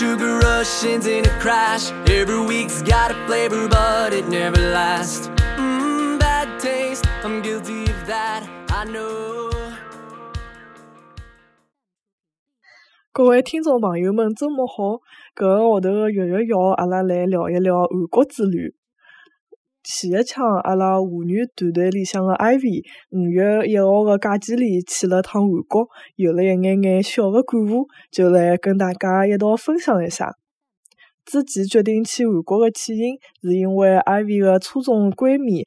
sugar rush ends in a crash. Every week's got a flavor, but it never lasts. Mmm, bad taste. I'm guilty of that. I know. 各位听众朋友们，周末好！搿个号头个月月要，阿拉来聊一聊韩国之旅。 前一腔，阿拉华语团队里向个 Ivy 五月一号个假期里去了趟韩国，有了一眼眼小个感悟，就来跟大家一道分享一下。之前决定去韩国个起因，是因为 Ivy 个初中闺蜜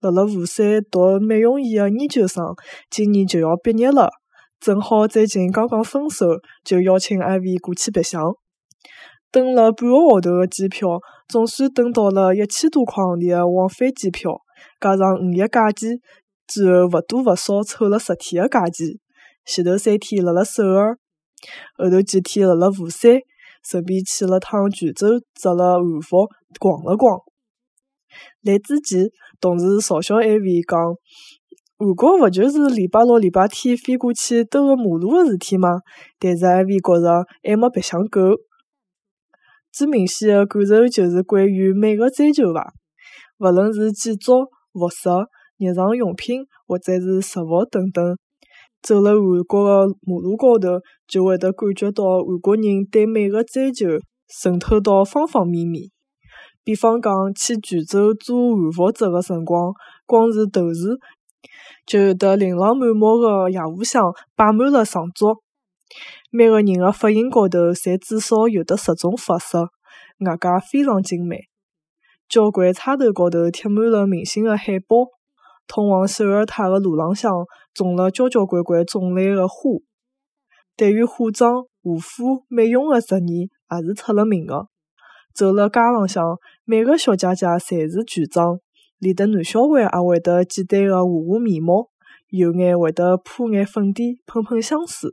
辣辣釜山读美容院个研究生，今年就要毕业了。正好最近刚刚分手，就邀请艾薇过去白相。等了半个号头的机票，总算等到了一千多块行钿的往返机票，加上五一假期，最后勿多勿少凑了十天的假期。前头三天辣辣首尔，后头几天辣辣釜山，顺便去了趟泉州，着了汉服，逛了逛。来之前，同事嘲笑艾薇讲。韩国勿就是礼拜六、礼拜天飞过去兜个马路个事体吗？但是艾薇觉着还没白相够。最明显个感受就是关于美个追求伐，勿论是建筑、服饰、日常用品，或者是食物等等，走了韩国个马路高头，就会得感觉到韩国人对美个追求渗透到方方面面。比方讲，去泉州做汉服节个辰光，光是头饰。就有得琳琅满目个夜壶箱摆满了上桌，每个人个发型高头侪至少有得十种发色，外加非常精美。交关插头高头贴满了明星的海报，通往首尔塔的路浪向种了交交关关种类的花。对于化妆、护肤、美容的职业也是出了名的。走了街浪向，每个小姐姐侪是全妆。连得男小孩也会得简单的画画眉毛，有眼会得铺眼粉底，喷喷香水。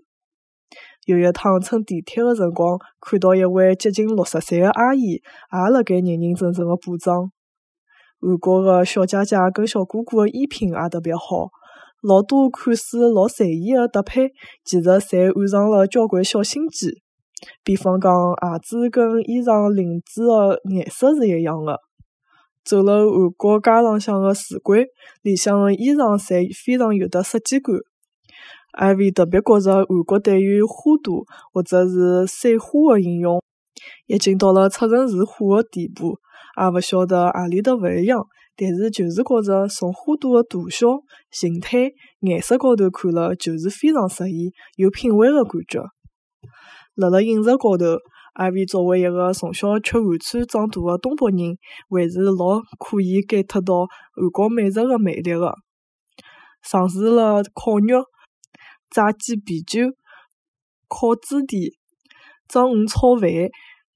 有一趟乘地铁个辰光，看到一位接近六十岁个阿姨，也辣盖认认真真个补妆。韩国个小姐姐跟小哥哥个衣品也特别好，老多款式老随意个搭配，其实侪暗藏了交关小心机。比方讲，鞋子跟衣裳领子个颜色是一样个。走了韩国街浪向个橱柜，里向个衣裳侪非常有得设计感。艾薇特别觉着韩国对于花朵或者是水花个应用，已经到了出神入化个地步。也勿晓得何里搭勿一样，但是就是觉着从花朵个大小、形态、颜色高头看了，就是非常适宜、有品味个感觉。辣辣饮食高头。阿伟作为一个从小吃韩餐长大的东北人，还是老可以 get 到韩国美食的魅力的。尝试了烤肉、炸鸡啤酒、烤猪蹄、章鱼炒饭、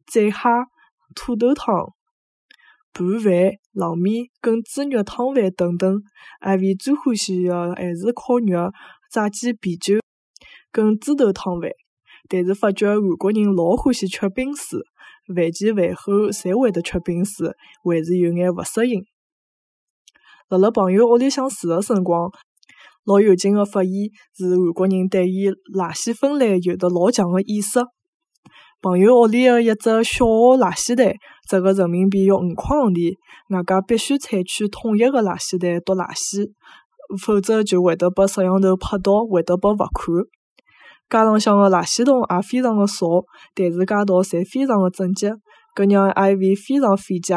醉虾、土豆汤、拌饭、冷面跟猪肉汤饭等等。阿伟最欢喜的还是烤肉、炸鸡啤酒跟猪头汤饭。但是发觉韩国人老欢喜吃冰水，饭前饭后侪会得吃冰水，还是有眼勿适应。辣辣朋友屋里向住个辰光，老有劲个发现是韩国人对于垃圾分类有得老强个意识。朋友屋里个一只小个垃圾袋，折个人民币要五块行钿，外加必须采取统一个垃圾袋倒垃圾，否则就会得被摄像头拍到，会得被罚款。街浪向个垃圾桶也非常个少，但是街道侪非常个整洁，搿让艾薇非常费解。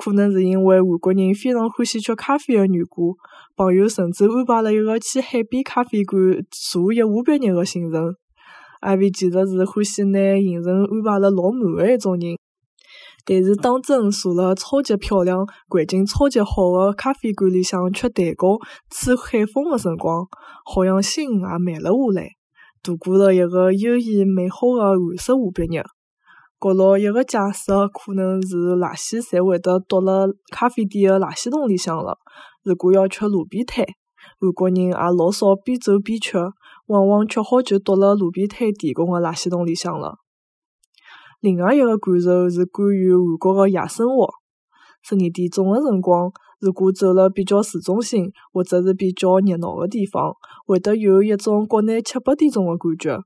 可能是因为韩国人非常欢喜吃咖啡的缘故，朋友甚至安排了一个去海边咖啡馆坐一下半日的行程。阿伟其实是欢喜拿行程安排了老满的一种人，但是当真坐了超级漂亮、环境超级好的咖啡馆里向吃蛋糕、吹海风的辰光，好像心也慢了下来。度过了一个悠闲美好的韩式下半日。角落一个假设可能是垃圾侪会得倒辣咖啡店的垃圾桶里向了。如果要吃路边摊，韩国人也老少边走边吃，往往吃好就倒辣路边摊提供的垃圾桶里向了。另外一个感受是关于韩国的夜生活。十二点钟的辰光。如果走了比较市中心或者是比较热闹的地方，会得有一种国内七八点钟的感觉。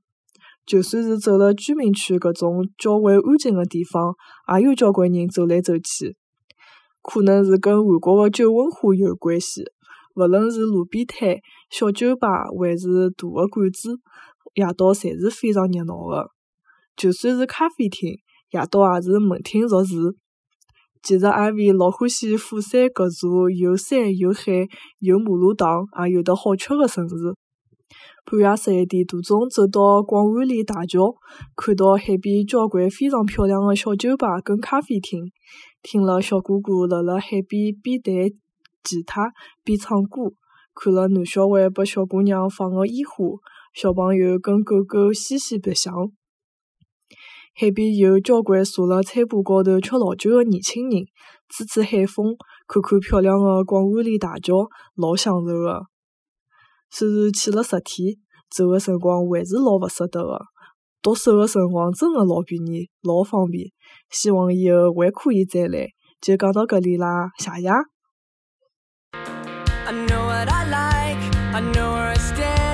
就算是走了居民区搿种较为安静个地方，也有交关人走来走去。可能是跟韩国个酒文化有关系，勿论是路边摊、小酒吧，还是大个馆子，夜到侪是非常热闹个。就算是咖啡厅，夜到也是门庭若市。其实艾薇老欢喜釜山搿座有山有海有马路档也有得好吃个城市。半夜十一点多钟走到广安里大桥，看到海边交关非常漂亮个小酒吧跟咖啡厅，听了小哥哥辣辣海边边弹吉他边唱歌，看了男小孩拨小姑娘放个烟花，小朋友跟狗狗嬉戏白相。海边有交关坐辣餐布高头吃老酒个年轻人，吹吹海风，看看漂亮个广安里大桥，老享受个。虽然去了十天，走的辰光还是老勿舍得的。到手的辰光真的老便宜，老方便。希望以后还可以再来。就讲到这里啦，谢谢。perfect